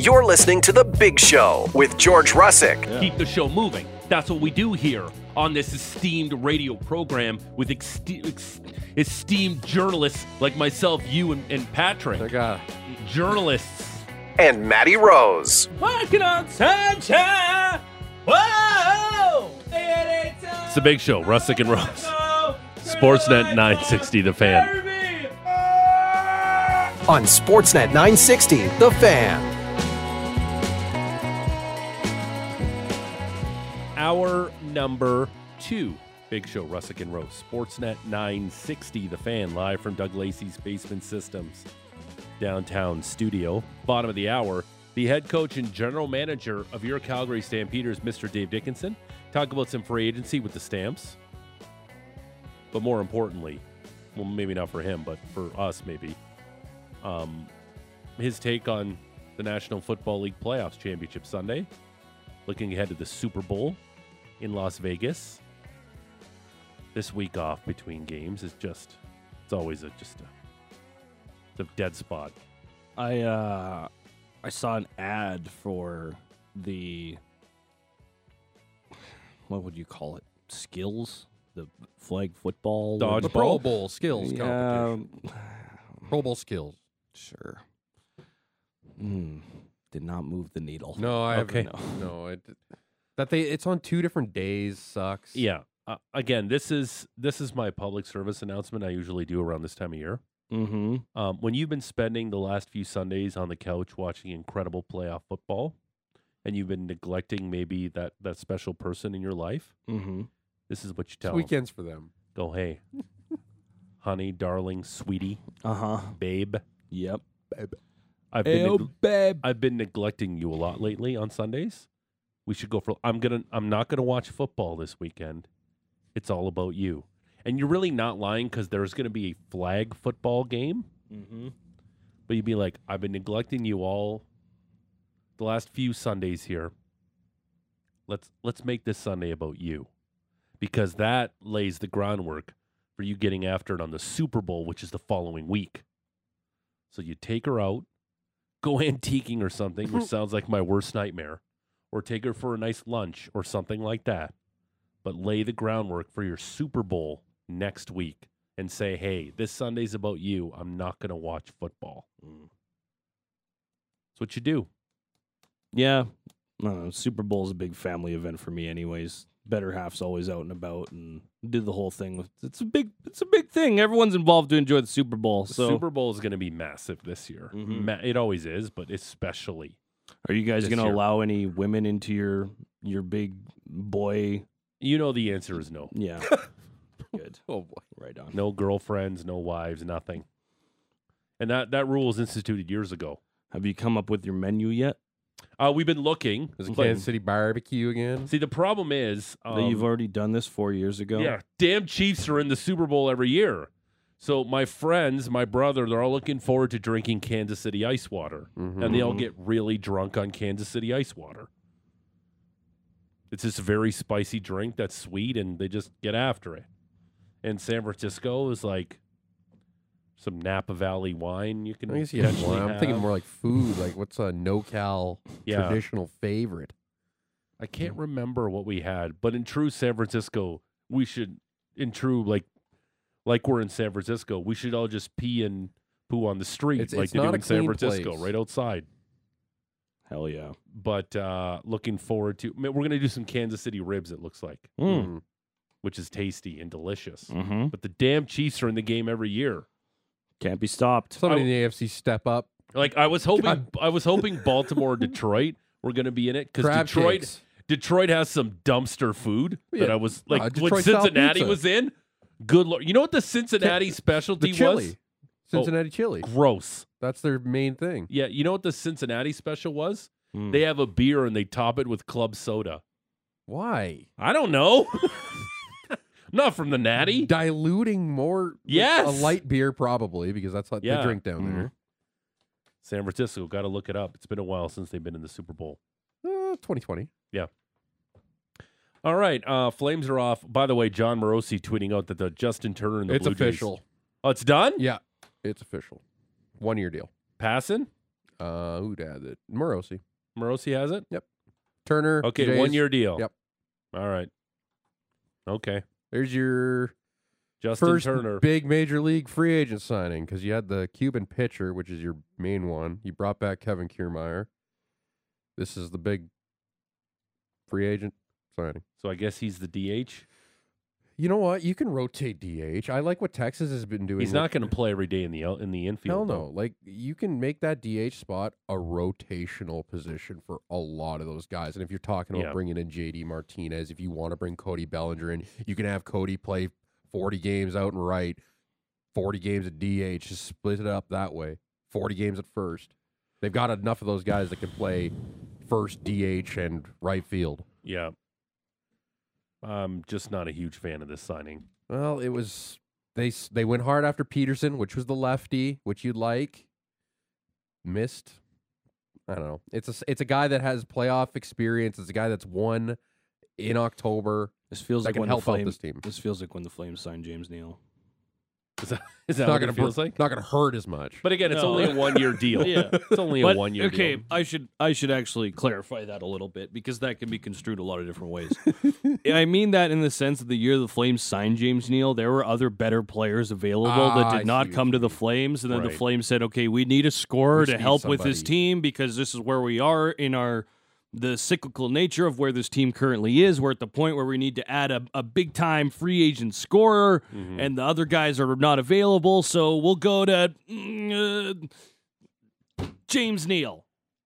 You're listening to The Big Show with George Russick. Keep the show moving. That's what we do here on this esteemed radio program with ext- ex- esteemed journalists like myself, you, and, and Patrick. I got Journalists. And Maddie Rose. Working on sunshine. Whoa! It's the big show, Russick and Rose. Sportsnet 960, the fan. On Sportsnet 960, The Fan. Hour number two. Big Show, Russick and Rose. Sportsnet 960, the fan, live from Doug Lacey's Basement Systems downtown studio. Bottom of the hour, the head coach and general manager of your Calgary Stampeders, Mr. Dave Dickenson. Talk about some free agency with the Stamps. But more importantly, well, maybe not for him, but for us, maybe, um, his take on the National Football League Playoffs Championship Sunday. Looking ahead to the Super Bowl in Las Vegas. This week off between games is just, it's always a just a, it's a dead spot. I uh I saw an ad for the what would you call it? Skills? The flag football Dodge the? Pro Bowl skills Yeah, competition. Pro Bowl skills. sure. Hmm. Did not move the needle. No, I Okay. okay. No, I did- that they it's on two different days sucks. Yeah. Uh, again, this is this is my public service announcement I usually do around this time of year. Mm-hmm. Um, when you've been spending the last few Sundays on the couch watching incredible playoff football, and you've been neglecting maybe that that special person in your life, Mm-hmm. this is what you tell. It's tell 'em. weekends for them. Go, hey, honey, darling, sweetie, Uh-huh. babe. Yep. I've been neg- babe. I've been neglecting you a lot lately on Sundays. We should go for. I'm gonna. I'm not gonna watch football this weekend. It's all about you, and you're really not lying because there's gonna be a flag football game. Mm-hmm. But you'd be like, I've been neglecting you all the last few Sundays here. Let's let's make this Sunday about you, because that lays the groundwork for you getting after it on the Super Bowl, which is the following week. So you take her out, go antiquing or something, which sounds like my worst nightmare, or take her for a nice lunch or something like that. But lay the groundwork for your Super Bowl next week and say, hey, this Sunday's about you. I'm not going to watch football. That's what you do. Yeah. I don't know. Super Bowl is a big family event for me anyways. Better half's always out and about and did the whole thing with it's a big it's a big thing. Everyone's involved to enjoy the Super Bowl. The So Super Bowl is going to be massive this year. Mhm. Ma- it always is, but especially. Are you guys gonna allow any women into your your big boy You know the answer is no. Yeah. Good. Oh boy. Right on. No girlfriends, no wives, nothing. And that, that rule was instituted years ago. Have you come up with your menu yet? Uh, we've been looking. Is it but- Kansas City barbecue again? See, the problem is. that you've um, already done this four years ago? Yeah, damn Chiefs are in the Super Bowl every year. So my friends, my brother, they're all looking forward to drinking Kansas City ice water, mm-hmm. and they all get really drunk on Kansas City ice water. It's this very spicy drink that's sweet, and they just get after it. And San Francisco is like some Napa Valley wine you can. I guess you have one. I'm thinking more like food. Like what's a NoCal Yeah. traditional favorite? I can't remember what we had, but in true San Francisco, we should in true like like we're in San Francisco, we should all just pee and poo on the street It's- like it's they do in San Francisco, place. right outside. Hell yeah. But uh looking forward to I mean, we're gonna do some Kansas City ribs, it looks like, Mm. which is tasty and delicious. Mm-hmm. But the damn Chiefs are in the game every year. Can't be stopped. Somebody in the AFC step up. Like I was hoping God. I was hoping Baltimore or Detroit were gonna be in it because Detroit cakes. Detroit has some dumpster food that I was Uh, like when Cincinnati was in. Good lord, you know what the Cincinnati specialty The chili. was? Cincinnati chili. Gross. That's their main thing. Yeah, you know what the Cincinnati special was? Mm. They have a beer and they top it with club soda. Why? I don't know. Not from the Natty. Diluting more. Yes. A light beer, probably, because that's what Yeah. they drink down Mhm. there. San Francisco, got to look it up. It's been a while since they've been in the Super Bowl. Uh, 2020. All right, uh, Flames are off. By the way, Jon Morosi tweeting out that the Justin Turner and the It's Blue Jays- official. Oh, it's done. Yeah, it's official. One year deal. Passing. Uh, who had it? Morosi. Morosi has it. Yep. Turner. Okay, Jays. one year deal. Yep. All right. Okay. There's your Justin first Turner. big major league free agent signing because you had the Cuban pitcher, which is your main one. You brought back Kevin Kiermaier. This is the big free agent signing. so I guess he's the DH. You know what? You can rotate DH. I like what Texas has been doing. He's not going to play every day in the in the infield. Hell no. though. Like you can make that DH spot a rotational position for a lot of those guys. And if you're talking about Yeah. bringing in JD Martinez, if you want to bring Cody Bellinger in, you can have Cody play 40 games out and right, 40 games at DH, just split it up that way. 40 games at first. They've got enough of those guys that can play first DH and right field. Yeah. I'm just not a huge fan of this signing. Well, it was they they went hard after Peterson, which was the lefty, which you'd like. Missed. I don't know. It's a it's a guy that has playoff experience. It's a guy that's won in October. This feels That like can when help the out Flames, this team. This feels like when the Flames signed James Neal. Is that, is that not what gonna it feels bur- like? not going to hurt as much. But again, it's No. only a one year deal. Yeah. It's only But, a one year okay, deal. I should I should actually clarify that a little bit because that can be construed a lot of different ways. I mean that in the sense that the year the Flames signed James Neal, there were other better players available Ah, that I did not see what come to the Flames, and then the Flames said, "Okay, we need a scorer We to just need help with this somebody." team because this is where we are in our the cyclical nature of where this team currently is. We're at the point where we need to add a, a big time free agent scorer, Mhm. and the other guys are not available. So we'll go to mm, uh, James Neal.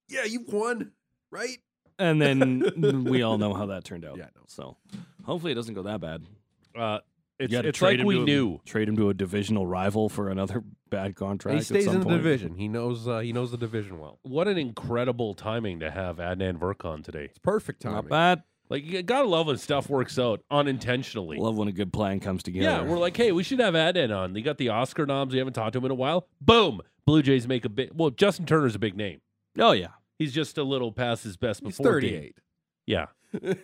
yeah, you won, right? And then we all know how that turned out. Yeah, no. So hopefully it doesn't go that bad. Uh, it's it's trade like him we a- knew. Trade him to a divisional rival for another bad contract. he at stays some in the point. division. He knows uh, he knows the division well. What an incredible timing to have Adnan Virk on today. It's perfect timing. Not bad. Like you gotta love when stuff works out unintentionally. Love when a good plan comes together. Yeah, we're like, hey, we should have Adnan on. They got the Oscar noms. We haven't talked to him in a while. Boom, Blue Jays make a big. Well, Justin Turner's a big name. oh yeah. He's just a little past his best He's before. date. 38. Yeah,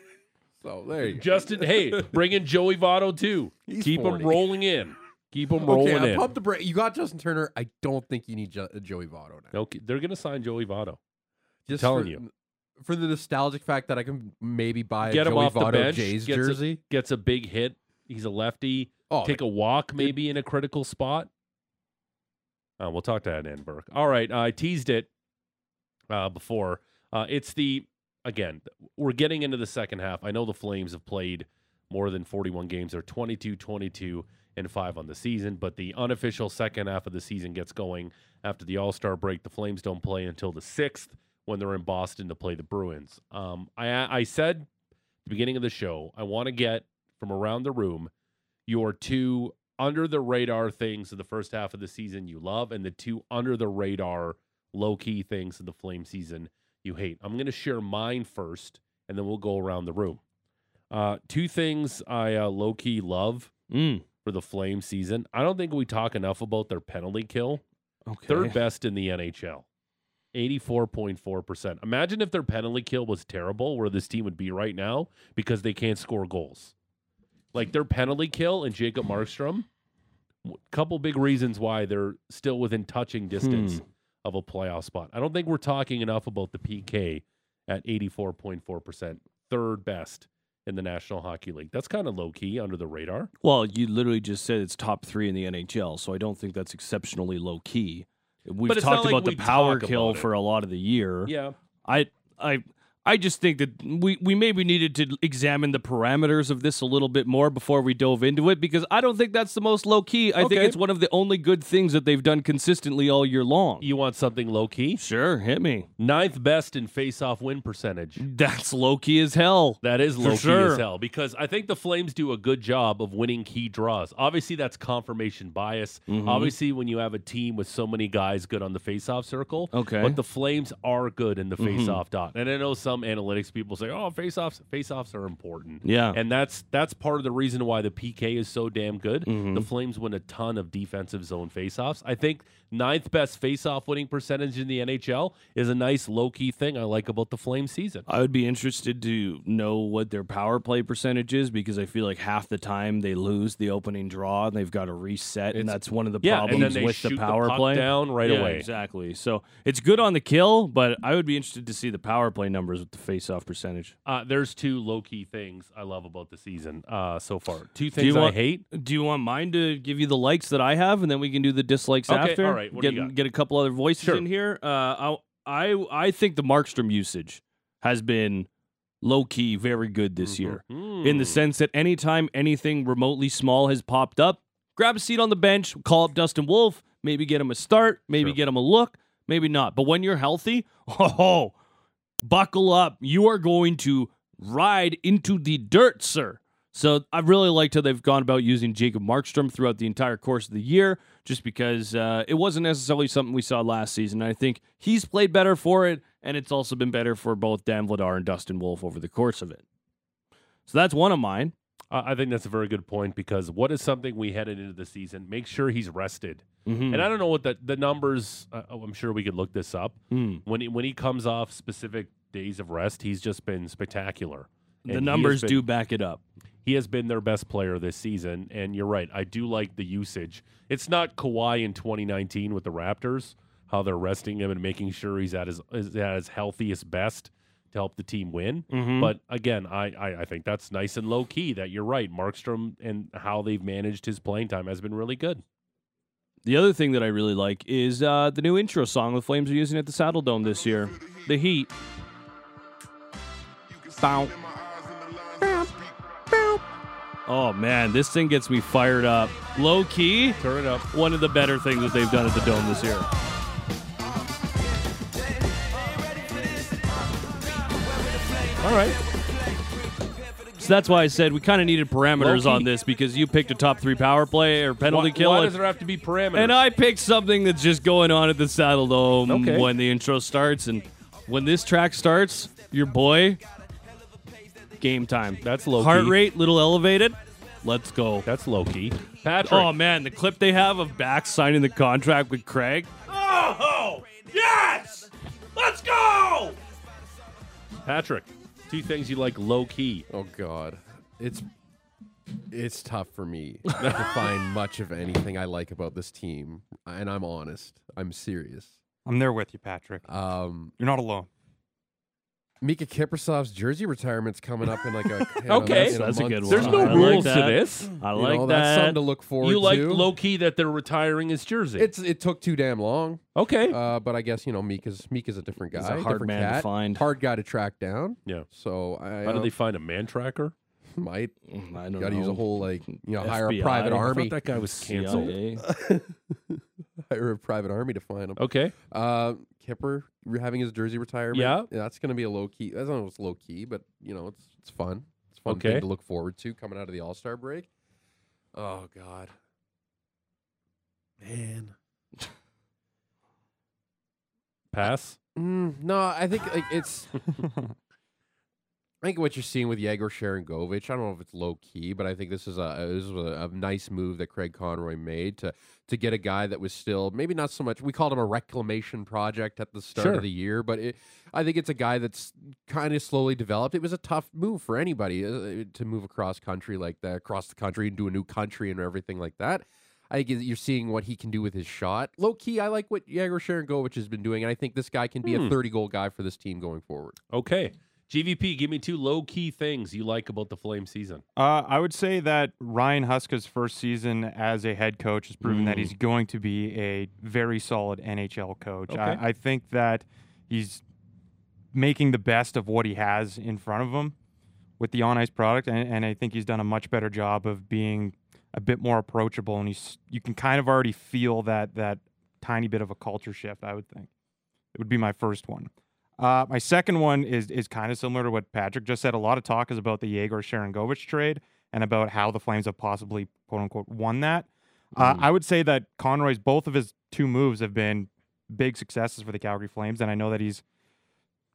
So there you go. Justin. hey, bring in Joey Votto too. He's Keep 40. him rolling in. Keep him rolling Okay, I in. pumped the brake. You got Justin Turner. I don't think you need jo- Joey Votto now. Okay, they're gonna sign Joey Votto. Just telling for, you. For the nostalgic fact that I can maybe buy Get a him Joey off the Votto bench, Jays gets a- jersey. Gets a big hit. He's a lefty. oh, Take a walk, maybe in a critical spot. Uh, we'll talk to Adnan Virk. All right, I teased it uh, before. Uh, it's the again. We're getting into the second half. I know the Flames have played more than 41 games. They're 22, 22, and five on the season. But the unofficial second half of the season gets going after the All Star break. The Flames don't play until the sixth when they're in Boston to play the Bruins. Um, I I said the beginning of the show I want to get from around the room your two under the radar things of the first half of the season you love and the two under the radar low key things of the flame season you hate. I'm going to share mine first and then we'll go around the room. Uh, two things I uh, low key love Mm. for the flame season. I don't think we talk enough about their penalty kill. Okay. Third best in the NHL. 84.4%. Imagine if their penalty kill was terrible, where this team would be right now because they can't score goals. Like their penalty kill and Jacob Markstrom, couple big reasons why they're still within touching distance Hmm. Of a playoff spot. I don't think we're talking enough about the PK at 84.4%, third best in the National Hockey League. That's kind of low key under the radar. Well, you literally just said it's top three in the NHL, so I don't think that's exceptionally low key. We've But it's not talked like about we the power kill for a lot of the year. Yeah. I I I just think that we, we maybe needed to examine the parameters of this a little bit more before we dove into it because I don't think that's the most low key. I think it's one of the only good things that they've done consistently all year long. You want something low key? Sure, hit me. Ninth best in face-off win percentage. That's low key as hell. That is low key as hell because I think the Flames do a good job of winning key draws. Obviously, that's confirmation bias. Mhm. Obviously, when you have a team with so many guys good on the face-off circle, Okay. but the Flames are good in the Mhm. face-off dot. And I know some some analytics people say, "Oh, faceoffs, faceoffs are important." Yeah. and that's that's part of the reason why the PK is so damn good. Mhm. The Flames win a ton of defensive zone faceoffs. I think ninth best faceoff winning percentage in the NHL is a nice low key thing I like about the Flames season. I would be interested to know what their power play percentage is because I feel like half the time they lose the opening draw and they've got to reset, and that's one of the Yeah, problems with the the power puck play down right Yeah, away. Exactly. So it's good on the kill, but I would be interested to see the power play numbers with the face-off percentage. Uh, there's two low key things I love about the season uh, so far. Two things I want- hate. Do you want mine to give you the likes that I have, and then we can do the dislikes Okay, after? Right, what do get you got? get a couple other voices Sure. in here. Uh, I I I think the Markstrom usage has been low key very good this year. in the Mm. sense that anytime anything remotely small has popped up, grab a seat on the bench, call up Dustin Wolf, maybe get him a start, maybe get him a look, maybe not. But when you're healthy, oh, buckle up. You are going to ride into the dirt, sir. So I really liked how they've gone about using Jacob Markstrom throughout the entire course of the year, just because uh, it wasn't necessarily something we saw last season. I think he's played better for it, and it's also been better for both Dan Vladar and Dustin Wolf over the course of it. So that's one of mine. I think that's a very good point because what is something we headed into the season? Make sure he's rested. Mhm. And I don't know what the the numbers. Uh, oh, I'm sure we could look this up. Hmm. When he, when he comes off specific days of rest, he's just been spectacular. And The numbers been- do back it up. He has been their best player this season, and you're right. I do like the usage. It's not Kawhi in 2019 with the Raptors, how they're resting him and making sure he's at his is at his healthiest best to help the team win. Mhm. But again, I, I I think that's nice and low key. That you're right, Markstrom and how they've managed his playing time has been really good. The other thing that I really like is uh, the new intro song the Flames are using at the Saddle Dome this year. The Heat. Bow. Oh man, this thing gets me fired up. Low key, Turn it up. one of the better things that they've done at the Dome this year. All right. So that's why I said we kind of needed parameters on this because you picked a top three power play or penalty Why, kill. why and- does there have to be parameters? And I picked something that's just going on at the Saddle Dome Okay. when the intro starts. And when this track starts, your boy, game time. That's low key. Heart key. rate, little elevated. Let's go. That's low key. Patrick. Oh, man. The clip they have of Bax signing the contract with Craig. Oh, yes! Let's go! Patrick. Two things you like low key. Oh God, it's it's tough for me to find much of anything I like about this team, and I'm honest. I'm serious. I'm there with you, Patrick. Um, You're not alone. Miikka Kiprusoff's jersey retirement's coming up in like a in a- Okay. in a That's a month's good one. There's no I like rules to that. this. I You like know, that. That's something to look forward You like to. low key that they're retiring his jersey. It's it took too damn long, okay. uh, but I guess you know Miikka's Miikka's a different guy, He's a hard different man to cat, find. hard guy to track down. Yeah. So I How do uh, they find a man tracker? Might I don't got to know. use a whole like you know hire a FBI. private I I army, thought that guy was canceled. CIA. hire a private army to find him. Okay. Uh, Kipper re- having his jersey retirement. Yeah. that's going to be a low key. That's don't it's low key, but you know, it's it's fun. It's a fun Okay. thing to look forward to coming out of the All Star break. Oh God, man. Pass. Mm, no, I think like it's. I think what you're seeing with Yegor Sharangovich, I don't know if it's low key, but I think this is a this is a, a nice move that Craig Conroy made to to get a guy that was still maybe not so much. We called him a reclamation project at the start Sure. of the year, but it, I think it's a guy that's kind of slowly developed. It was a tough move for anybody uh, to move across country like that, across the country and do a new country and everything like that. I think you're seeing what he can do with his shot. Low key, I like what Yegor Sharangovich has been doing, and I think this guy can be Hmm. a 30 goal guy for this team going forward. Okay. GVP, give me two low key things you like about the Flame season. Uh, I would say that Ryan Huska's first season as a head coach has proven that Mm. he's going to be a very solid NHL coach. Okay. I, I think that he's making the best of what he has in front of him with the on ice product, and, and I think he's done a much better job of being a bit more approachable. And he's you can kind of already feel that that tiny bit of a culture shift. I would think it would be my first one. Uh, my second one is is kind of similar to what Patrick just said. A lot of talk is about the Yegor Sharangovich trade and about how the Flames have possibly quote unquote won that. Uh, I would say that Conroy's both of his two moves have been big successes for the Calgary Flames, and I know that he's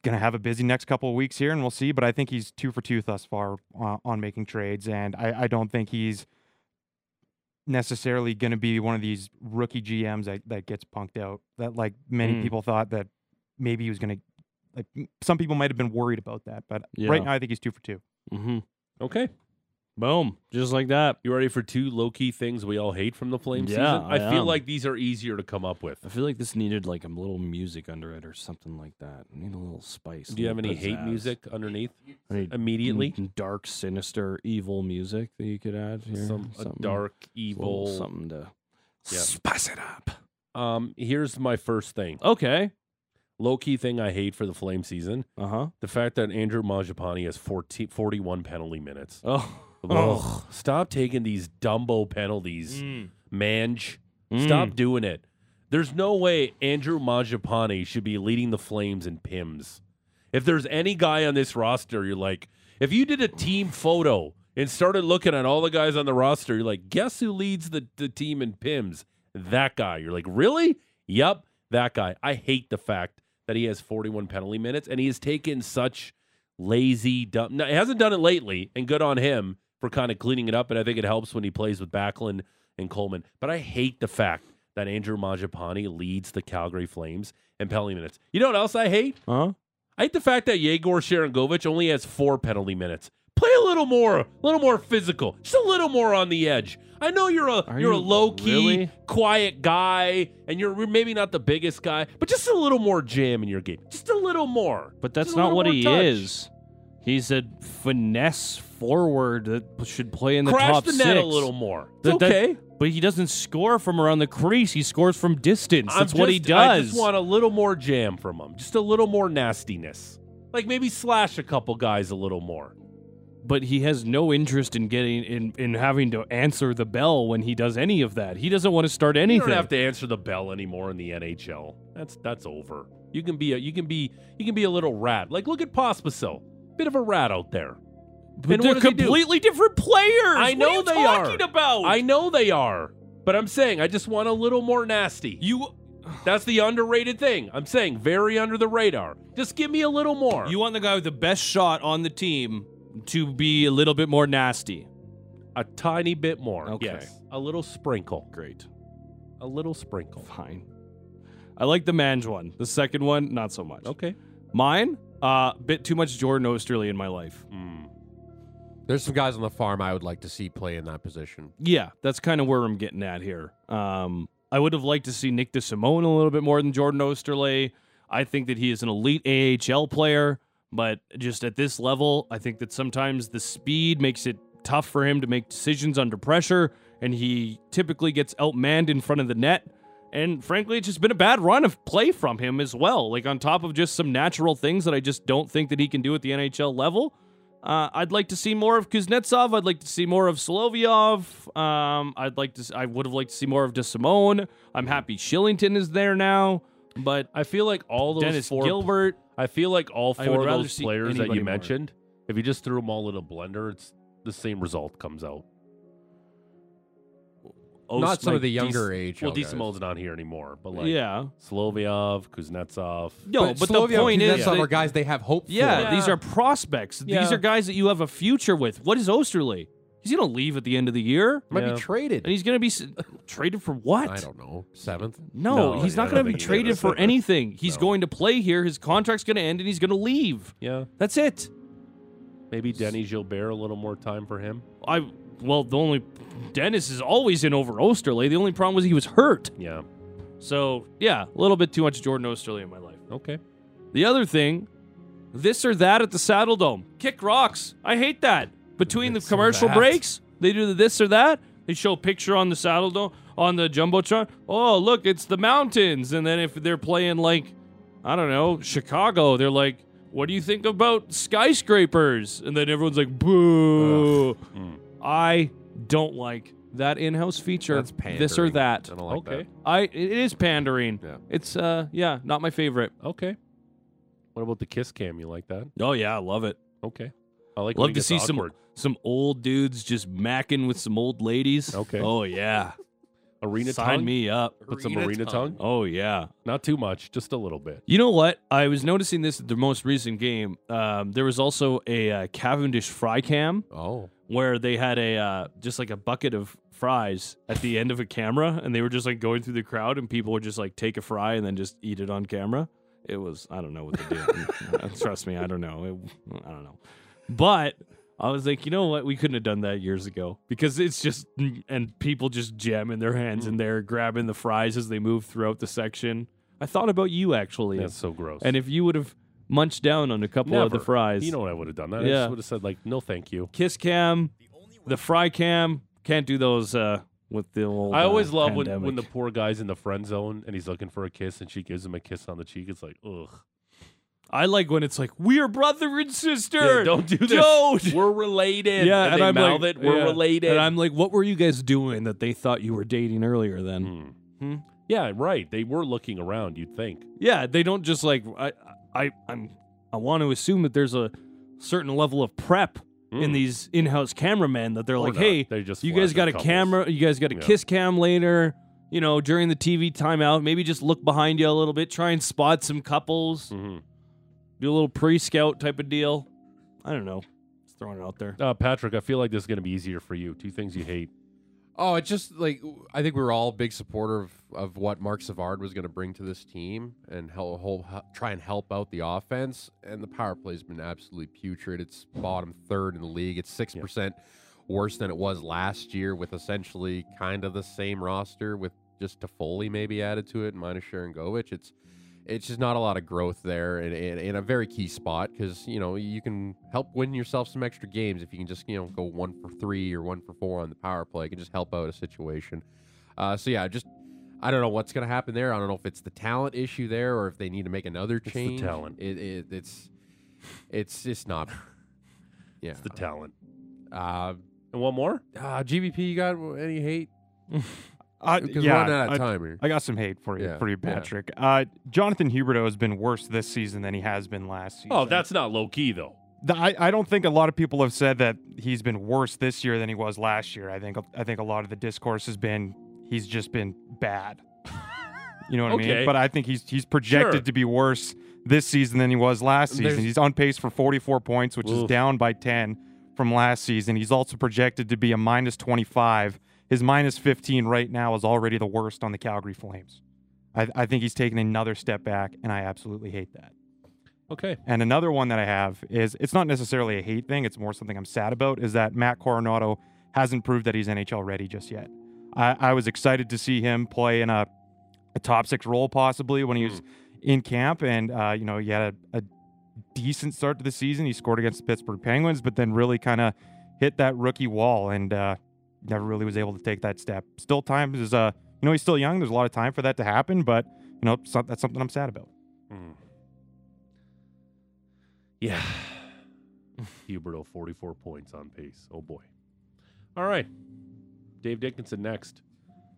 gonna have a busy next couple of weeks here, and we'll see. But I think he's two for two thus far uh, on making trades, and I, I don't think he's necessarily going to be one of these rookie GMs that, that gets punked out. That like many Mm. people thought that maybe he was going to. Like some people might have been worried about that, but Yeah. right now I think he's two for two. Mm-hmm. Okay. Boom. Just like that. You ready for two low key things we all hate from the Flame Yeah, season? I, I feel am. like these are easier to come up with. I feel like this needed like a little music under it or something like that. I need a little spice. Do you have any little hate music underneath I need immediately? mm, dark, sinister, evil music that you could add here. Some Something- dark, a little evil. something to Yeah. spice it up. Um, here's my first thing. Okay. Low key thing I hate for the Flame season: Uh huh. the fact that Andrew Mangiapane has 14, 41 penalty minutes. Oh. Ugh. Stop taking these Dumbo penalties, Mm. Mange. Mm. Stop doing it. There's no way Andrew Mangiapane should be leading the Flames in PIMS. If there's any guy on this roster, you're like, if you did a team photo and started looking at all the guys on the roster, you're like, guess who leads the, the team in PIMS? That guy. You're like, really? Yep, that guy. I hate the fact that he has 41 penalty minutes and he has taken such lazy, dumb. No, he hasn't done it lately, and good on him for kind of cleaning it up. And I think it helps when he plays with Backlund and Coleman. But I hate the fact that Andrew Mangiapane leads the Calgary Flames in penalty minutes. You know what else I hate? Huh? I hate the fact that Yegor Sharangovich only has four penalty minutes. Play a little more, a little more physical, just a little more on the edge. I know you're a Are you're a low key, really? quiet guy, and you're maybe not the biggest guy, but just a little more jam in your game, just a little more. But that's not what he touch. is. He's a finesse forward that should play in the Crash top the net a little more. It's That- that- okay. But he doesn't score from around the crease. He scores from distance. That's what he does. I just want a little more jam from him, just a little more nastiness. Like maybe slash a couple guys a little more. But he has no interest in getting in in having to answer the bell when he does any of that. He doesn't want to start anything. You don't have to answer the bell anymore in the NHL. That's that's over. You can be a you can be you can be a little rat. Like look at Pospisil, bit of a rat out there. but and they're what does he do? completely different players. I know what are they you are. about? I know they are, but I'm saying I just want a little more nasty. you That's the underrated thing. I'm saying very under the radar. Just give me a little more. you want the guy with the best shot on the team to be a little bit more nasty. a tiny bit more. Okay. Yes, a little sprinkle. Great. A little sprinkle. Fine. I like the Mange one. The second one, not so much. Okay. Mine, uh, bit too much Jordan Oesterle in my life. Mm. There's some guys on the farm I would like to see play in that position. Yeah, that's kind of where I'm getting at here. Um, I would have liked to see Nick DeSimone a little bit more than Jordan Oesterle. I think that he is an elite AHL player, but just at this level, I think that sometimes the speed makes it tough for him to make decisions under pressure, and he typically gets outmanned in front of the net. And frankly, it's just been a bad run of play from him as well. Like on top of just some natural things that I just don't think that he can do at the NHL level. Uh, I'd like to see more of Kuznetsov. I'd like to see more of Solovyov. Um, I'd like to. I would have liked to see more of DeSimone. I'm happy Shillington is there now, but I feel like all those Dennis four Gilbert. I feel like all I four would of rather those see players that anybody you more. mentioned, if you just threw them all in a blender, it's the same result comes out. Ost- Not some like of the younger Dec- age. Well, DeSimone's not here anymore, but like yeah. Solovyov, Kuznetsov. No, but, the point is, some that- are guys they have hope yeah, for. these are prospects. These are guys that you have a future with. What is Oesterle? He's gonna leave at the end of the year, Might Yeah. be traded. and he's gonna be s- traded for what? I don't know. Seventh. No, No, he's I not don't going to be think he traded is. for anything. He's No. going to play here. His contract's going to end, and he's going to leave. Yeah, That's it. maybe Denny Gilbert a little more time for him. I well, the only Dennis is always in over Oesterle. The only problem was he was hurt. Yeah. So yeah, a little bit too much Jordan Oesterle in my life. Okay. The other thing, this or that at the Saddle Dome, kick rocks. I hate that. Between the commercial breaks, they do the this or that. They show a picture on the Saddle Dome on the jumbotron. Oh, look, it's the mountains. And then if they're playing like, I don't know, Chicago, they're like, "What do you think about skyscrapers?" And then everyone's like, "Boo!" Mm. I don't like that in-house feature. That's this or that. I don't like okay. I it is pandering. Yeah. It's uh yeah, not my favorite. Okay. What about the kiss cam? You like that? Oh yeah, I love it. Okay. I like. Love to see awkward. some some old dudes just macking with some old ladies. Okay. Oh yeah. Arena Sign tongue. me up. Put some Arena arena tongue. tongue. Oh yeah. Not too much, just a little bit. You know what? I was noticing this at the most recent game. Um, there was also a uh, Cavendish fry cam Oh, where they had a uh, just like a bucket of fries at the end of a camera, and they were just like going through the crowd, and people would just like take a fry and then just eat it on camera. It was I don't know what to do. Trust me, I don't know. It, I don't know, but. I was like, you know what? We couldn't have done that years ago because it's just and people just jamming their hands in there, grabbing the fries as they move throughout the section. I thought about you actually, That's so gross. and if you would have munched down on a couple of the fries, you know what I would have done? That I Yeah. just would have said like, no, thank you. kiss cam, the fry cam, can't do those uh, with the old. I always uh, love when, pandemic. when the poor guy's in the friend zone and he's looking for a kiss and she gives him a kiss on the cheek. It's like, ugh. I like when it's like we're brother and sister. Yeah, don't do this. Don't. We're related. Yeah, and, and I'm like, it. We're yeah. related. And I'm like, what were you guys doing that they thought you were dating earlier? Then, Hmm. Hmm? Yeah, right. They were looking around. You'd think. yeah, they don't just like I, I, I'm. I want to assume that there's a certain level of prep in Hmm. these in-house cameramen that they're Or like, not. hey, They just you guys got a couples. camera, you guys got a Yeah. kiss cam later. You know, during the TV timeout, maybe just look behind you a little bit, try and spot some couples, Mhm. Do a little pre-scout type of deal. I don't know, just throwing it out there. Uh, Patrick, I feel like this is going to be easier for you. Two things you hate. Oh, it's just like I think we were all a big supporter of, of what Marc Savard was going to bring to this team and help, help, try and help out the offense. And the power play has been absolutely putrid. It's bottom third in the league. It's six percent worse than it was last year, with essentially kind of the same roster, with just Toffoli maybe added to it, minus Sharangovich. It's it's just not a lot of growth there in, in, a very key spot because you know you can help win yourself some extra games if you can just you know go one for three or one for four on the power play. It can just help out a situation. Uh, so yeah, just I don't know what's gonna happen there. I don't know if it's the talent issue there or if they need to make another the change. talent. It, it, it's it's just not. Yeah. It's the talent. Uh, And one more? uh, GVP, you got any hate? Uh, yeah, we're running out of I- time here. I got some hate for you, Yeah, for you, yeah. Patrick. Uh, Jonathan Huberdeau has been worse this season than he has been last season. Oh, that's not low key though. The- I, I don't think a lot of people have said that he's been worse this year than he was last year. I think I think a lot of the discourse has been he's just been bad. You know what I Okay. mean? But I think he's he's projected Sure. to be worse this season than he was last season. There's- He's on pace for 44 points, which is Oof. down by 10 from last season. He's also projected to be a minus 25. His minus 15 right now is already the worst on the Calgary Flames. I, I think he's taken another step back, and I absolutely hate that. Okay. And another one that I have is it's not necessarily a hate thing, it's more something I'm sad about, is that Matt Coronato hasn't proved that he's NHL ready just yet. I, I was excited to see him play in a, a top six role possibly when he was in camp. And, uh, you know, he had a, a decent start to the season. He scored against the Pittsburgh Penguins, but then really kind of hit that rookie wall and uh, never really was able to take that step. Still, time is, uh, you know, he's still young. There's a lot of time for that to happen, but, you know, that's something I'm sad about. Hmm. Yeah. Huberdeau, 44 points on pace. Oh boy. All right. Dave Dickenson next.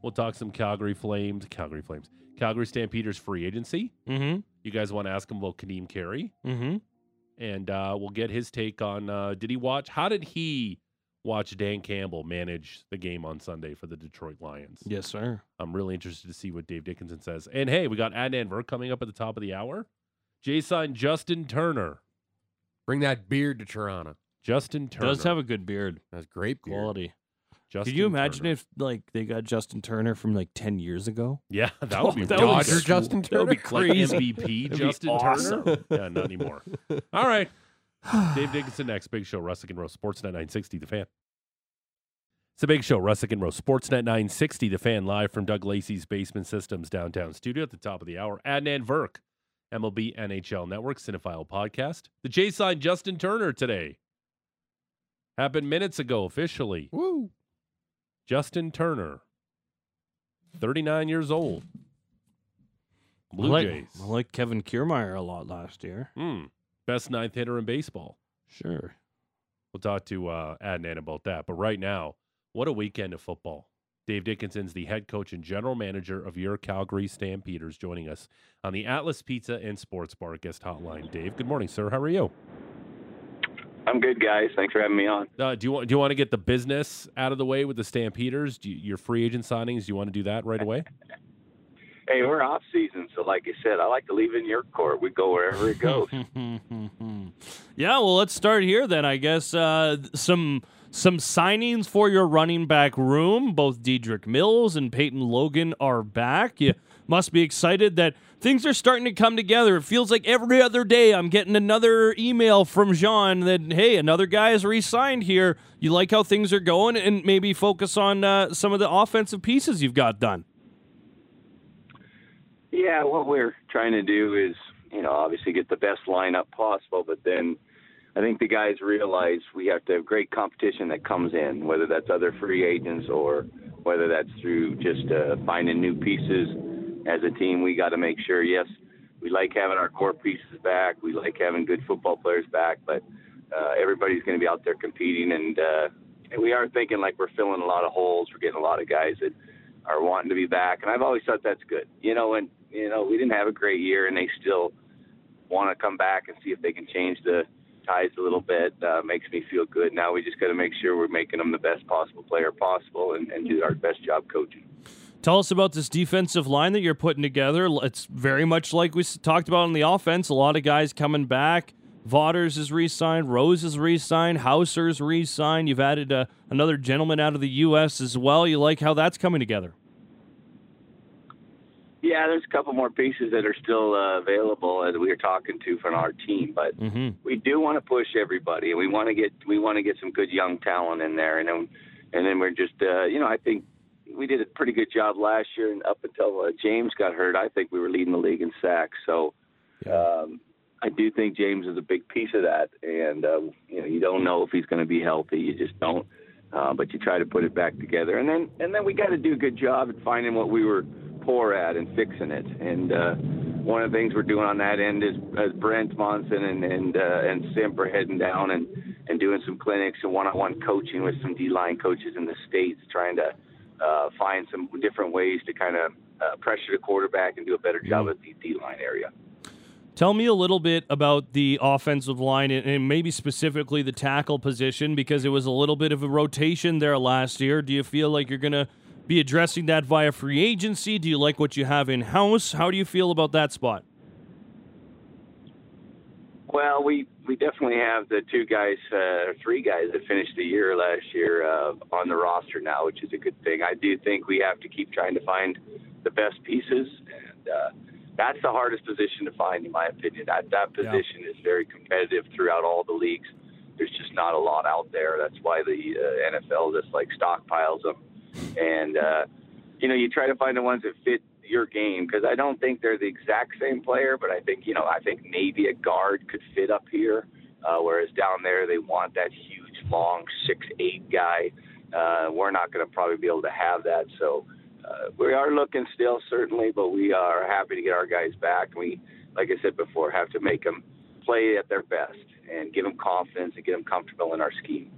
We'll talk some Calgary Flames. Calgary Flames. Calgary Stampeders free agency. Mm-hmm. You guys want to ask him about Ka'Deem Carey? Mm-hmm. and uh, we'll get his take on uh, did he watch how did he watch Dan Campbell manage the game on Sunday for the Detroit Lions? Yes, sir. I'm really interested to see what Dave Dickenson says. And hey, we got Adnan Virk coming up at the top of the hour. Jason Justin Turner. Bring that beard to Toronto. Justin Turner Does have a good beard, That's great beard. quality. Justin Could you imagine Turner. if like they got Justin Turner from like ten years ago? Yeah, that would be That really would be good. Dodger Justin That would be Turner? Like crazy. MVP That'd be Justin awesome. Turner. Yeah, not anymore. All right. Dave Dickenson next. Big Show, Russick and Rose, Sportsnet 960, The Fan. It's a big show, Russick and Rose, Sportsnet 960, The Fan, live from Doug Lacey's Basement Systems downtown studio at the top of the hour. Adnan Virk, MLB NHL Network, Cinephile Podcast. The J sign Justin Turner today. Happened minutes ago officially. Woo. Justin Turner, 39 years old. Blue I like, Jays. I like Kevin Kiermaier a lot last year. Hmm. Best ninth hitter in baseball. Sure. We'll talk to uh, Adnan about that. But right now, what a weekend of football. Dave Dickenson's the head coach and general manager of your Calgary Stampeders, joining us on the Atlas Pizza and Sports Bar guest hotline. Dave, good morning, sir. How are you? I'm good, guys. Thanks for having me on. Uh, do you want do you want to get the business out of the way with the Stampeders? Do you, your free agent signings? Do you want to do that right away? Hey, we're off season, so like you said, I like to leave in your court. We go wherever it goes. yeah, well, let's start here then. I guess uh, some some signings for your running back room. Both Dedrick Mills and Peyton Logan are back. You must be excited that things are starting to come together. It feels like every other day I'm getting another email from Jean that hey, another guy is re-signed here. You like how things are going, and maybe focus on uh, some of the offensive pieces you've got done. Yeah, what we're trying to do is, you know, obviously get the best lineup possible, but then I think the guys realize we have to have great competition that comes in, whether that's other free agents or whether that's through just uh, finding new pieces. As a team, we got to make sure, yes, we like having our core pieces back. We like having good football players back, but uh, everybody's going to be out there competing, and, uh, and we are thinking like we're filling a lot of holes. We're getting a lot of guys that are wanting to be back, and I've always thought that's good. You know, and you know we didn't have a great year, and they still want to come back and see if they can change the ties a little bit. Uh, makes me feel good. Now we just got to make sure we're making them the best possible player possible, and, and do our best job coaching. Tell us about this defensive line that you're putting together. It's very much like we talked about on the offense. A lot of guys coming back. Vaughters is re-signed. Rose is re-signed. Hauser's re-signed. You've added uh, another gentleman out of the U.S. as well. You like how that's coming together? Yeah, there's a couple more pieces that are still uh, available that we are talking to from our team, but mm-hmm. we do want to push everybody, and we want to get we want to get some good young talent in there, and then and then we're just uh, you know I think we did a pretty good job last year, and up until uh, James got hurt, I think we were leading the league in sacks. So um, I do think James is a big piece of that, and uh, you know you don't know if he's going to be healthy, you just don't. Uh, but you try to put it back together, and then and then we got to do a good job at finding what we were poor at and fixing it. And uh, one of the things we're doing on that end is uh, Brent Monson and and uh, and Simp are heading down and and doing some clinics and one-on-one coaching with some D-line coaches in the states, trying to uh, find some different ways to kind of uh, pressure the quarterback and do a better job at the D-line area. Tell me a little bit about the offensive line and maybe specifically the tackle position because it was a little bit of a rotation there last year. Do you feel like you're going to be addressing that via free agency? Do you like what you have in house? How do you feel about that spot? Well, we we definitely have the two guys, uh, three guys that finished the year last year uh, on the roster now, which is a good thing. I do think we have to keep trying to find the best pieces, and uh, that's the hardest position to find, in my opinion. That that position yeah. is very competitive throughout all the leagues. There's just not a lot out there. That's why the uh, NFL just like stockpiles them and uh, you know you try to find the ones that fit your game because I don't think they're the exact same player, but I think you know I think maybe a guard could fit up here, uh, whereas down there they want that huge, long six eight guy. Uh, we're not going to probably be able to have that, so uh, we are looking still certainly, but we are happy to get our guys back. We, like I said before, have to make them play at their best and give them confidence and get them comfortable in our scheme.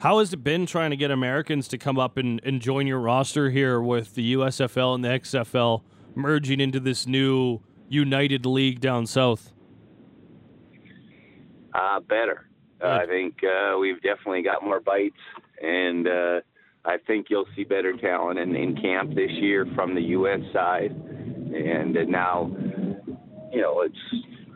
How has it been trying to get Americans to come up and, and join your roster here with the USFL and the XFL merging into this new United League down south? Uh, better. Uh, I think uh, we've definitely got more bites, and uh, I think you'll see better talent in, in camp this year from the U.S. side. And uh, now, you know, it's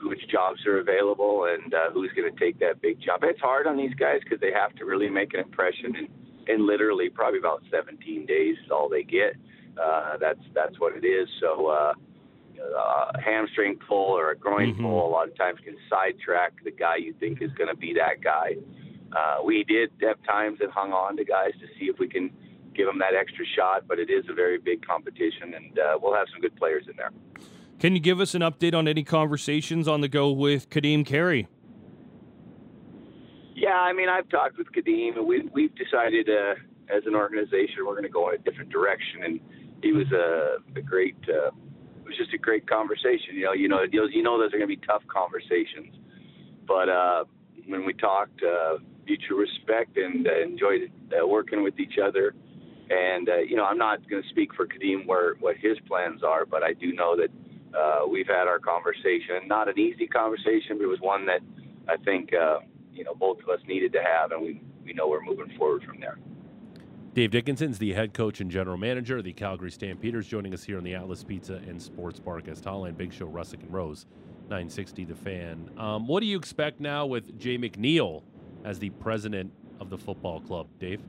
which jobs are available and uh, who's going to take that big job. It's hard on these guys because they have to really make an impression in, in literally probably about 17 days is all they get. Uh, that's that's what it is. So uh, a hamstring pull or a groin mm-hmm. pull a lot of times can sidetrack the guy you think is going to be that guy. Uh, we did have times that hung on to guys to see if we can give them that extra shot, but it is a very big competition, and uh, we'll have some good players in there. Can you give us an update on any conversations on the go with Ka'Deem Carey? Yeah, I mean, I've talked with Ka'Deem, and we, we've decided uh, as an organization we're going to go in a different direction. And he was a, a great, uh, it was just a great conversation. You know, you know, you know, those are going to be tough conversations. But uh, when we talked, uh, mutual respect and uh, enjoyed uh, working with each other. And uh, you know, I'm not going to speak for Ka'Deem where what his plans are, but I do know that uh, we've had our conversation. Not an easy conversation, but it was one that I think uh, you know both of us needed to have, and we we know we're moving forward from there. Dave Dickenson's the head coach and general manager of the Calgary Stampeders, joining us here on the Atlas Pizza and Sports Bar Guest Hotline. Big Show, Russick and Rose, 960 The Fan. Um, what do you expect now with Jay McNeil as the president of the football club, Dave?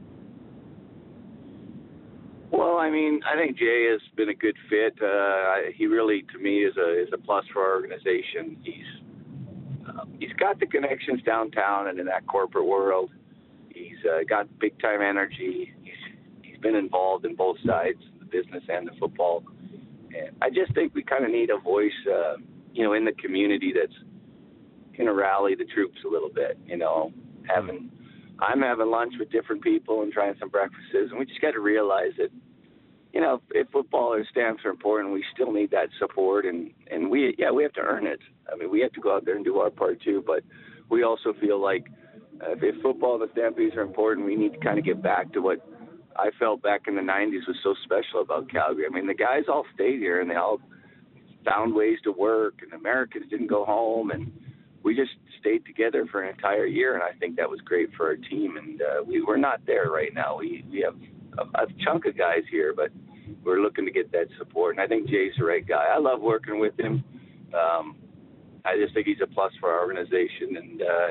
Well, I mean, I think Jay has been a good fit. Uh, he really, to me, is a is a plus for our organization. He's uh, he's got the connections downtown and in that corporate world. He's uh, got big time energy. He's he's been involved in both sides, the business and the football. And I just think we kind of need a voice, uh, you know, in the community that's going to rally the troops a little bit. You know, having I'm having lunch with different people and trying some breakfasts, and we just got to realize that, you know, if football or stamps are important, we still need that support, and and we yeah we have to earn it. I mean, we have to go out there and do our part too, but we also feel like uh, if football the Stampies are important, we need to kind of get back to what I felt back in the '90s was so special about Calgary. I mean, the guys all stayed here and they all found ways to work, and Americans didn't go home and we just stayed together for an entire year, and I think that was great for our team. And uh, we we're not there right now. We we have a, a chunk of guys here, but we're looking to get that support. And I think Jay's the right guy. I love working with him. Um, I just think he's a plus for our organization, and uh,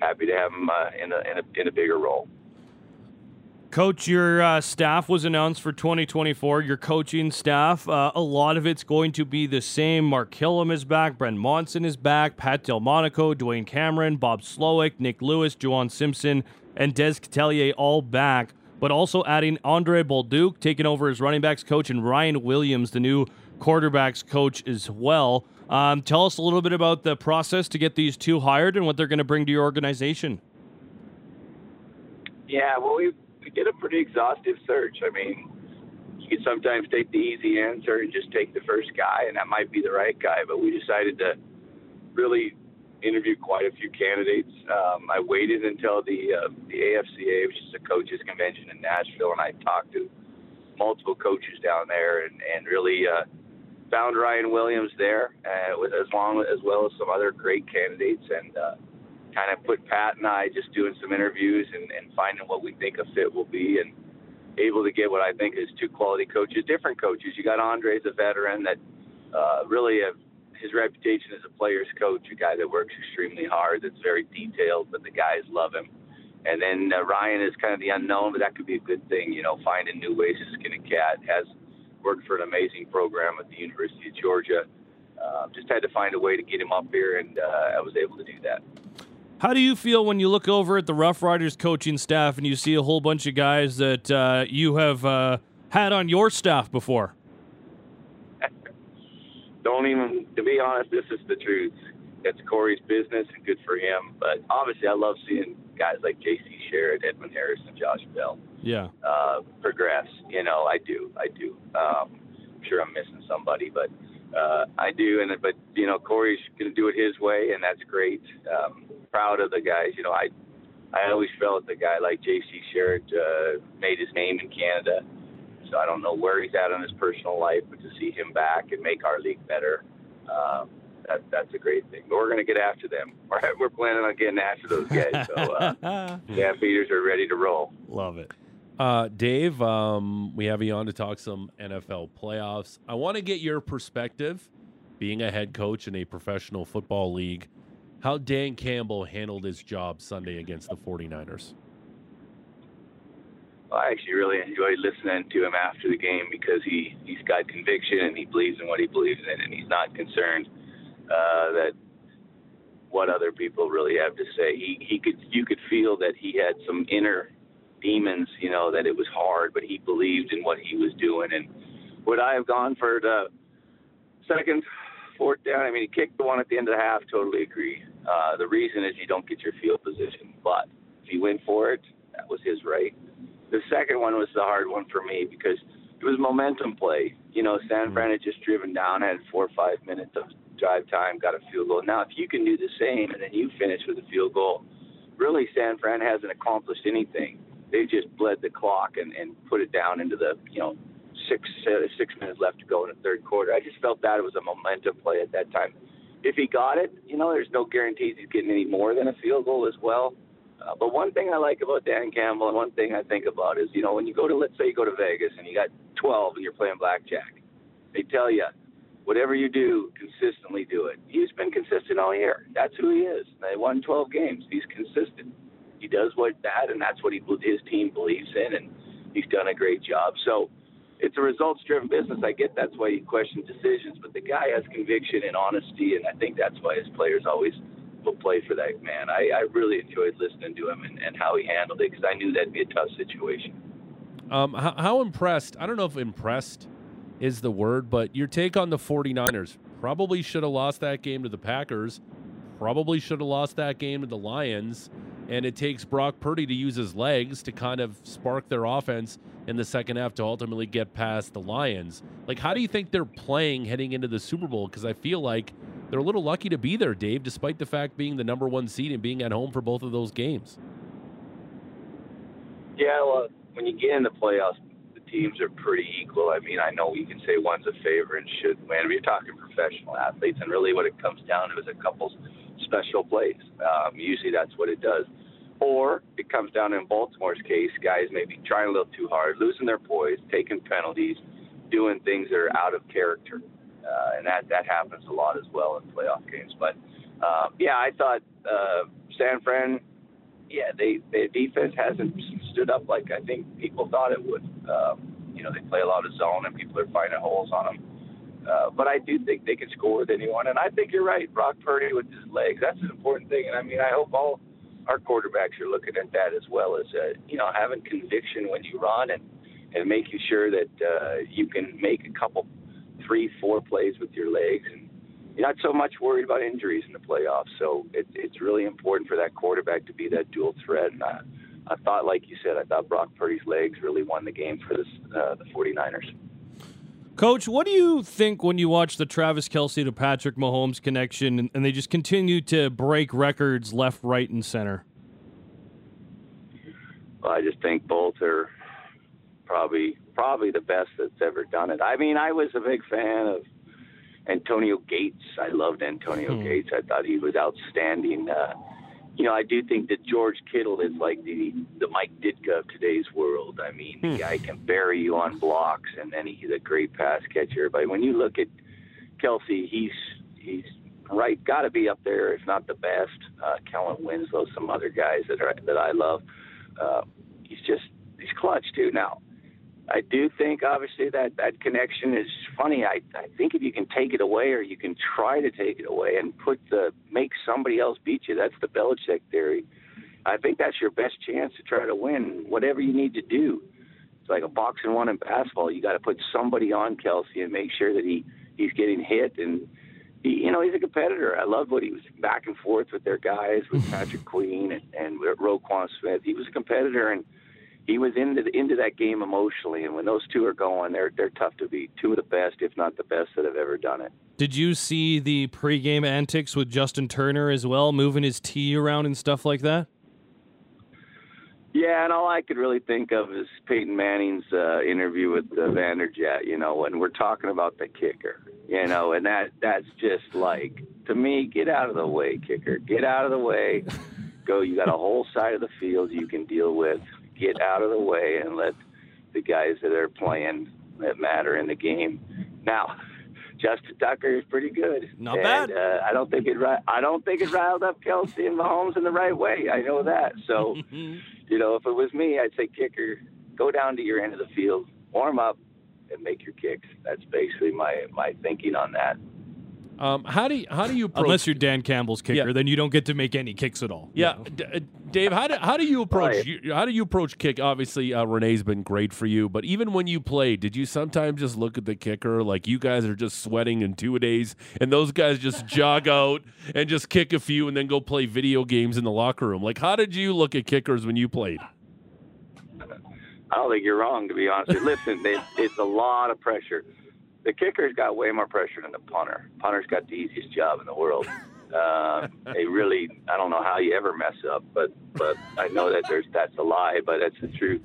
happy to have him uh, in a in a in a bigger role. Coach, your uh, staff was announced for 2024. Your coaching staff, uh, a lot of it's going to be the same. Mark Kilam is back, Brent Monson is back, Pat DelMonaco, Dwayne Cameron, Bob Slowik, Nick Lewis, Juwan Simpson, and Des Catellier all back. But also adding Andre Bolduc, taking over as running backs coach, and Ryan Williams, the new quarterbacks coach, as well. Um, tell us a little bit about the process to get these two hired and what they're going to bring to your organization. Yeah, well, we we did a pretty exhaustive search. I mean, you can sometimes take the easy answer and just take the first guy, and that might be the right guy. But we decided to really interview quite a few candidates. Um, I waited until the uh, the AFCA, which is the coaches convention in Nashville, and I talked to multiple coaches down there, and and really uh, found Ryan Williams there, uh, with as long as well as some other great candidates, and. Uh, kind of put Pat and I just doing some interviews and, and finding what we think a fit will be and able to get what I think is two quality coaches, different coaches. You got Andre as a veteran that uh, really have his reputation as a player's coach, a guy that works extremely hard, that's very detailed, but the guys love him. And then uh, Ryan is kind of the unknown, but that could be a good thing, you know, finding new ways to skin a cat. Has worked for an amazing program at the University of Georgia. Uh, just had to find a way to get him up here, and uh, I was able to do that. How do you feel when you look over at the Rough Riders coaching staff and you see a whole bunch of guys that uh, you have uh, had on your staff before? Don't even, to be honest, this is the truth. It's Corey's business and good for him. But obviously, I love seeing guys like J.C. Sherritt, Edmund Harris, and Josh Bell Yeah. uh, progress. You know, I do. I do. Um, I'm sure I'm missing somebody, but uh, I do. And but you know, Corey's going to do it his way, and that's great. Um, proud of the guys. You know, I I always felt the guy like J.C. Sherritt uh, made his name in Canada. So I don't know where he's at in his personal life, but to see him back and make our league better, um, that, that's a great thing. But we're going to get after them. We're, we're planning on getting after those guys. So uh, yeah, Peters are ready to roll. Love it. Uh, Dave, um, we have you on to talk some NFL playoffs. I want to get your perspective, being a head coach in a professional football league, how Dan Campbell handled his job Sunday against the 49ers. Well, I actually really enjoyed listening to him after the game because he he's got conviction and he believes in what he believes in, and he's not concerned uh, that what other people really have to say. He he could you could feel that he had some inner demons, you know, that it was hard, but he believed in what he was doing. And would I have gone for the second, fourth down? I mean, he kicked the one at the end of the half. Totally agree. Uh, the reason is you don't get your field position, but if he went for it, that was his right. The second one was the hard one for me because it was momentum play. You know, San Fran had just driven down, had four or five minutes of drive time, got a field goal. Now, if you can do the same and then you finish with a field goal, really San Fran hasn't accomplished anything. They just bled the clock and, and put it down into the, you know, six uh, six minutes left to go in the third quarter. I just felt that it was a momentum play at that time. if he got it, you know, there's no guarantees he's getting any more than a field goal as well. Uh, but one thing I like about Dan Campbell, and one thing I think about is, you know, when you go to, let's say you go to Vegas and you got 12 and you're playing blackjack, they tell you, whatever you do, consistently do it. He's been consistent all year. That's who he is. They won 12 games. He's consistent. He does what that, and that's what he, his team believes in, and he's done a great job. So it's a results-driven business. I get that's why you question decisions, but the guy has conviction and honesty, and I think that's why his players always – will play for that man. I, I really enjoyed listening to him and, and how he handled it because I knew that'd be a tough situation. Um, how, how impressed? I don't know if impressed is the word, but your take on the 49ers. Probably should have lost that game to the Packers. Probably should have lost that game to the Lions. And it takes Brock Purdy to use his legs to kind of spark their offense in the second half to ultimately get past the Lions. Like, how do you think they're playing heading into the Super Bowl? Because I feel like they're a little lucky to be there, Dave, despite the fact being the number one seed and being at home for both of those games. Yeah, well, when you get in the playoffs, the teams are pretty equal. I mean, I know you can say one's a favorite and should win. But you're talking professional athletes, and really what it comes down to is a couple special plays. Um, usually that's what it does. Or it comes down in Baltimore's case, guys maybe trying a little too hard, losing their poise, taking penalties, doing things that are out of character uh, and that that happens a lot as well in playoff games. But uh, yeah, I thought uh, San Fran, yeah, they their defense hasn't stood up like I think people thought it would. Um, you know, they play a lot of zone and people are finding holes on them. Uh, but I do think they can score with anyone, and I think you're right. Brock Purdy with his legs, that's an important thing. And I mean, I hope all our quarterbacks are looking at that as well as uh, you know having conviction when you run and and making sure that uh, you can make a couple three, four plays with your legs, and you're not so much worried about injuries in the playoffs. So it, it's really important for that quarterback to be that dual threat. And I, I thought, like you said, I thought Brock Purdy's legs really won the game for this, uh, the 49ers. Coach, what do you think when you watch the Travis Kelce to Patrick Mahomes connection and, and they just continue to break records left, right, and center? Well, I just think both are probably probably the best that's ever done it. I mean, I was a big fan of Antonio Gates. I loved Antonio hmm. Gates. I thought he was outstanding. Uh, you know, I do think that George Kittle is like the the Mike Ditka of today's world. I mean, hmm. the guy can bury you on blocks, and then he's a great pass catcher. But when you look at Kelce, he's he's right, got to be up there, if not the best. Uh, Kellen Winslow, some other guys that are that I love. Uh, he's just he's clutch too. Now, I do think, obviously, that that connection is funny. I, I think if you can take it away, or you can try to take it away and put the make somebody else beat you. That's the Belichick theory. I think that's your best chance to try to win. Whatever you need to do, it's like a boxing one in basketball. You got to put somebody on Kelce and make sure that he he's getting hit and. He, you know, he's a competitor. I love what he was back and forth with their guys, with Patrick Queen and, and Roquan Smith. He was a competitor, and he was into the, into that game emotionally, and when those two are going, they're they're tough to beat. Two of the best, if not the best, that have ever done it. Did you see the pregame antics with Justin Turner as well, moving his tee around and stuff like that? Yeah, and all I could really think of is Peyton Manning's uh, interview with uh, Vanderjagt. You know, when we're talking about the kicker, you know, and that that's just like to me, get out of the way, kicker, get out of the way. Go. You got a whole side of the field you can deal with get out of the way and let the guys that are playing that matter in the game. Now, Justin Tucker is pretty good. Not and, bad. Uh, I don't think it. I don't think it riled up Kelce and Mahomes in the right way. I know that. So, you know, if it was me, I'd say kicker, go down to your end of the field, warm up, and make your kicks. That's basically my my thinking on that. Um, how do you, how do you approach unless you're Dan Campbell's kicker, Yeah. then you don't get to make any kicks at all. Yeah, D- uh, Dave, how do how do you approach Right. you, how do you approach kick? Obviously, uh, Rene's been great for you, but even when you played, did you sometimes just look at the kicker like you guys are just sweating in two days, and those guys just jog out and just kick a few and then go play video games in the locker room? Like, how did you look at kickers when you played? I don't think you're wrong, to be honest. Listen, they, it's a lot of pressure. The kicker's got way more pressure than the punter. Punter's got the easiest job in the world. Uh, they really, I don't know how you ever mess up, but but I know that there's that's a lie, but that's the truth.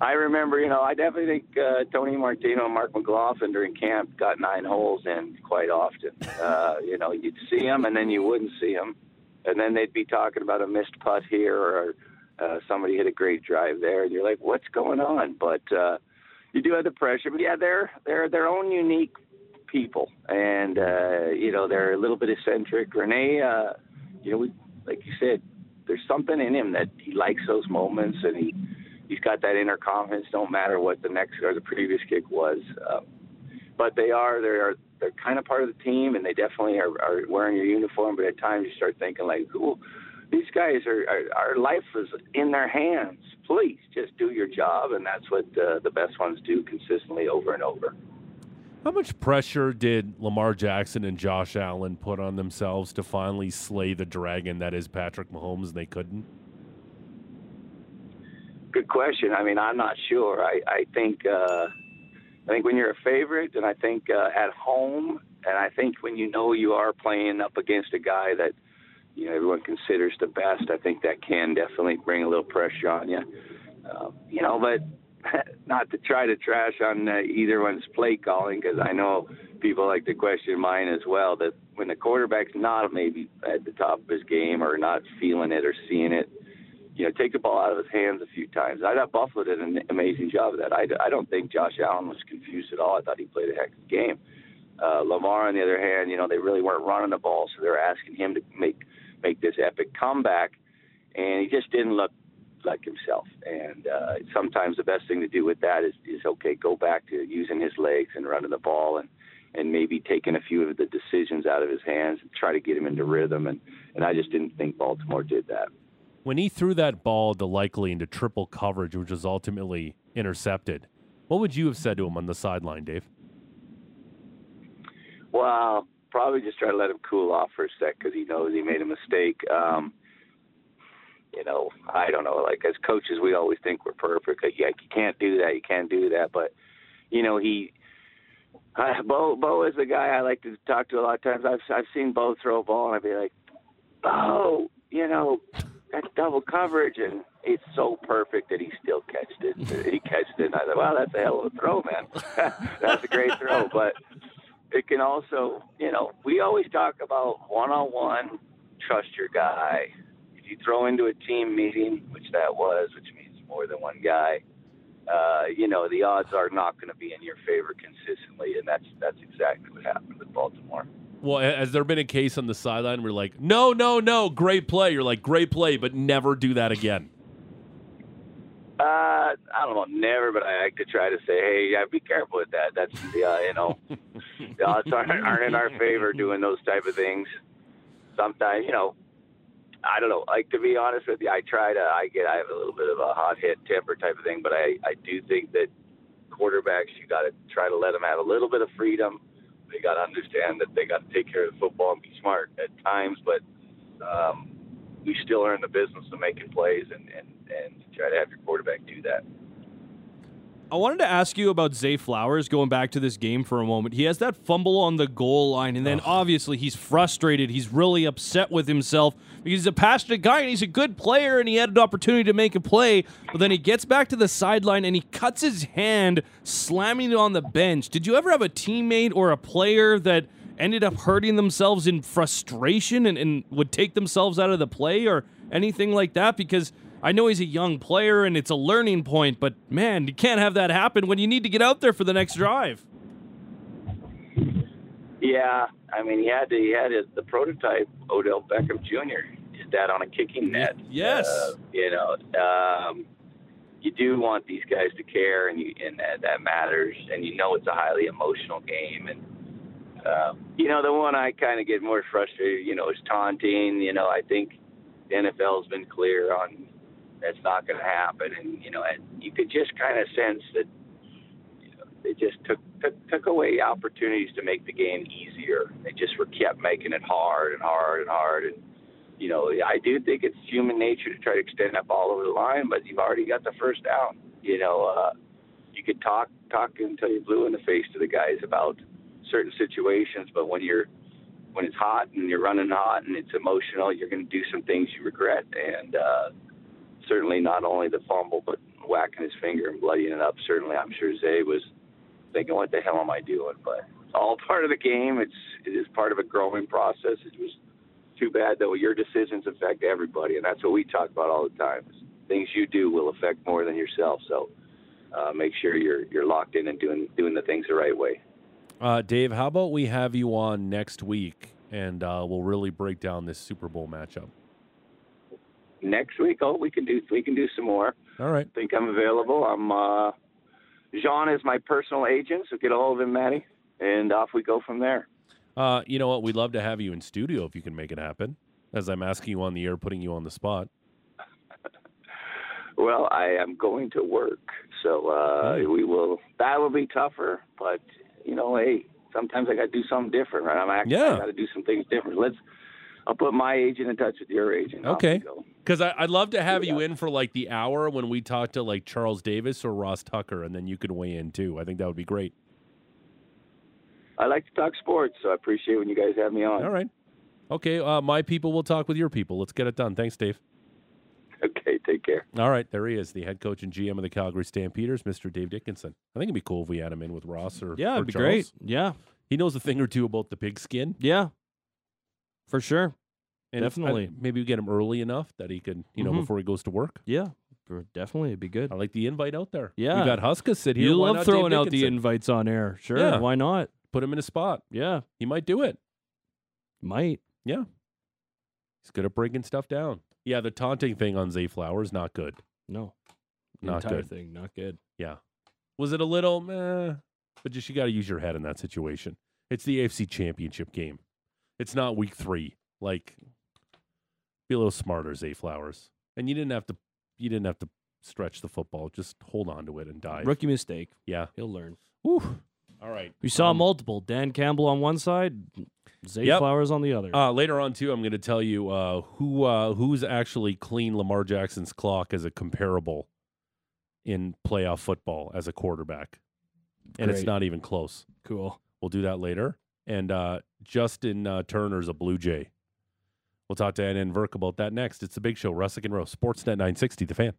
I remember, you know, I definitely think uh, Tony Martino and Mark McLoughlin during camp got nine holes in quite often. Uh, you know, you'd see them and then you wouldn't see them, and then they'd be talking about a missed putt here or uh, somebody hit a great drive there, and you're like, what's going on? But uh, you do have the pressure. But yeah, they're they're their own unique people, and uh, you know they're a little bit eccentric. Rene, uh, you know, we, like you said, there's something in him that he likes those moments, and he he's got that inner confidence. Don't matter what the next or the previous kick was, um, but they are they are they're kind of part of the team, and they definitely are, are wearing your uniform. But at times you start thinking like, "Ooh, these guys are, are our life is in their hands. Please just do your job, and that's what uh, the best ones do consistently over and over." How much pressure did Lamar Jackson and Josh Allen put on themselves to finally slay the dragon that is Patrick Mahomes and they couldn't? Good question. I mean, I'm not sure. I, I think uh, I think when you're a favorite, and I think uh, at home, and I think when you know you are playing up against a guy that you know everyone considers the best, I think that can definitely bring a little pressure on you. Uh, you know, but not to try to trash on uh, either one's play calling because I know people like to question mine as well. That when the quarterback's not maybe at the top of his game or not feeling it or seeing it, you know, take the ball out of his hands a few times. I thought Buffalo did an amazing job of that. I, I don't think Josh Allen was confused at all. I thought he played a heck of a game. Uh, Lamar, on the other hand, you know, they really weren't running the ball, so they're asking him to make make this epic comeback, and he just didn't look like himself. And uh, sometimes the best thing to do with that is, is okay, go back to using his legs and running the ball and and maybe taking a few of the decisions out of his hands and try to get him into rhythm. And and I just didn't think Baltimore did that. When he threw that ball to Likely into triple coverage, which was ultimately intercepted, what would you have said to him on the sideline, Dave? Well, probably just try to let him cool off for a sec because he knows he made a mistake. Um, you know, I don't know. Like as coaches, we always think we're perfect. Like, yeah, you can't do that. You can't do that. But you know, he, uh, Bo, Bo is the guy I like to talk to a lot of times. I've I've seen Bo throw a ball, and I'd be like, Bo, you know, that's double coverage, and it's so perfect that he still catched it. he catched it, and I thought, well, that's a hell of a throw, man. that's a great throw, but it can also, you know, we always talk about one-on-one, trust your guy If you throw into a team meeting, which that was, which means more than one guy, uh, you know, the odds are not going to be in your favor consistently, and that's that's exactly what happened with Baltimore. Well, has there been a case on the sideline where like, no, no, no, great play? You're like, great play, but never do that again. Uh, I don't know, never, but I like to try to say, hey, yeah, be careful with that. That's the, uh, you know, the odds aren't, aren't in our favor doing those type of things. Sometimes, you know, I don't know. Like to be honest with you, I try to. I get. I have a little bit of a hot hit temper type of thing, but I I do think that quarterbacks you got to try to let them have a little bit of freedom. They got to understand that they got to take care of the football and be smart at times, but um, we still are in the business of making plays and and and try to have your quarterback do that. I wanted to ask you about Zay Flowers going back to this game for a moment. He has that fumble on the goal line, and then obviously he's frustrated. He's really upset with himself because he's a passionate guy and he's a good player and he had an opportunity to make a play. But then he gets back to the sideline and he cuts his hand, slamming it on the bench. Did you ever have a teammate or a player that ended up hurting themselves in frustration and, and would take themselves out of the play or anything like that? Because I know he's a young player and it's a learning point, but man, you can't have that happen when you need to get out there for the next drive. Yeah, I mean, he had to, he had the prototype Odell Beckham Jr. Did that on a kicking net. Yes, uh, you know, um, you do want these guys to care, and you and that, that matters. And you know, it's a highly emotional game, and uh, you know, the one I kind of get more frustrated, you know, is taunting. You know, I think the NFL's been clear on that's not going to happen. And you know, and you could just kind of sense that you know, they just took, took took away opportunities to make the game easier. They just were kept making it hard and hard and hard. And you know, I do think it's human nature to try to extend that ball over the line, but you've already got the first down. You know, uh, you could talk talk until you're blue in the face to the guys about certain situations, but when you're when it's hot and you're running hot and it's emotional, you're going to do some things you regret. And uh, certainly not only the fumble, but whacking his finger and bloodying it up. Certainly, I'm sure Zay was thinking, "What the hell am I doing?" But it's all part of the game. It's it is part of a growing process. It was too bad though. Your decisions affect everybody, and that's what we talk about all the time. Things you do will affect more than yourself. So uh, make sure you're you're locked in and doing doing the things the right way. Uh, Dave, how about we have you on next week and uh, we'll really break down this Super Bowl matchup. Next week, oh, we can do we can do some more. All right. I think I'm available. I'm uh, Jean is my personal agent, so get a hold of him, Matty, and off we go from there. Uh, you know what? We'd love to have you in studio if you can make it happen. As I'm asking you on the air, putting you on the spot. Well, I am going to work, so uh, Hey. we will. That will be tougher, but you know, hey, sometimes I got to do something different, right? I'm actually Yeah. I got to do some things different. Let's. I'll put my agent in touch with your agent. Okay. Because I'd love to have you in for like the hour when we talk to like Charles Davis or Ross Tucker, and then you can weigh in too. I think that would be great. I like to talk sports, so I appreciate when you guys have me on. All right. Okay. Uh, my people will talk with your people. Let's get it done. Thanks, Dave. Okay, take care. All right. There he is, the head coach and GM of the Calgary Stampeders, Mr. Dave Dickenson. I think it'd be cool if we had him in with Ross or Yeah, or it'd be Charles. great. Yeah, He knows a thing or two about the pigskin. yeah, for sure. And I- Definitely. maybe we get him early enough that he could, you know, Mhm. before he goes to work. Yeah, definitely, it'd be good. I like the invite out there. Yeah. we got Huska sit here. You Why love throwing out the invites on air. Sure, Yeah. why not? Put him in a spot. Yeah, He might do it. might. Yeah, he's good at breaking stuff down. Yeah, the taunting thing on Zay Flowers not good. No, the Not entire good. thing not good. Yeah, was it a little? Meh, but just you got to use your head in that situation. It's the AFC Championship game. It's not Week Three. Like, be a little smarter, Zay Flowers. And you didn't have to. You didn't have to stretch the football. Just hold on to it and die. Rookie mistake. Yeah. He'll learn. Whew. All right. We saw Um, multiple. Dan Campbell on one side, Zay Yep. Flowers on the other. Uh, later on, too, I'm going to tell you uh, who uh, who's actually cleaned Lamar Jackson's clock as a comparable in playoff football as a quarterback, and it's not even close. cool. We'll do that later. And uh, Justin uh, Turner's a Blue Jay. We'll talk to Adnan Virk about that next. It's the Big Show, Russick and Rose, Sportsnet 960, The Fan.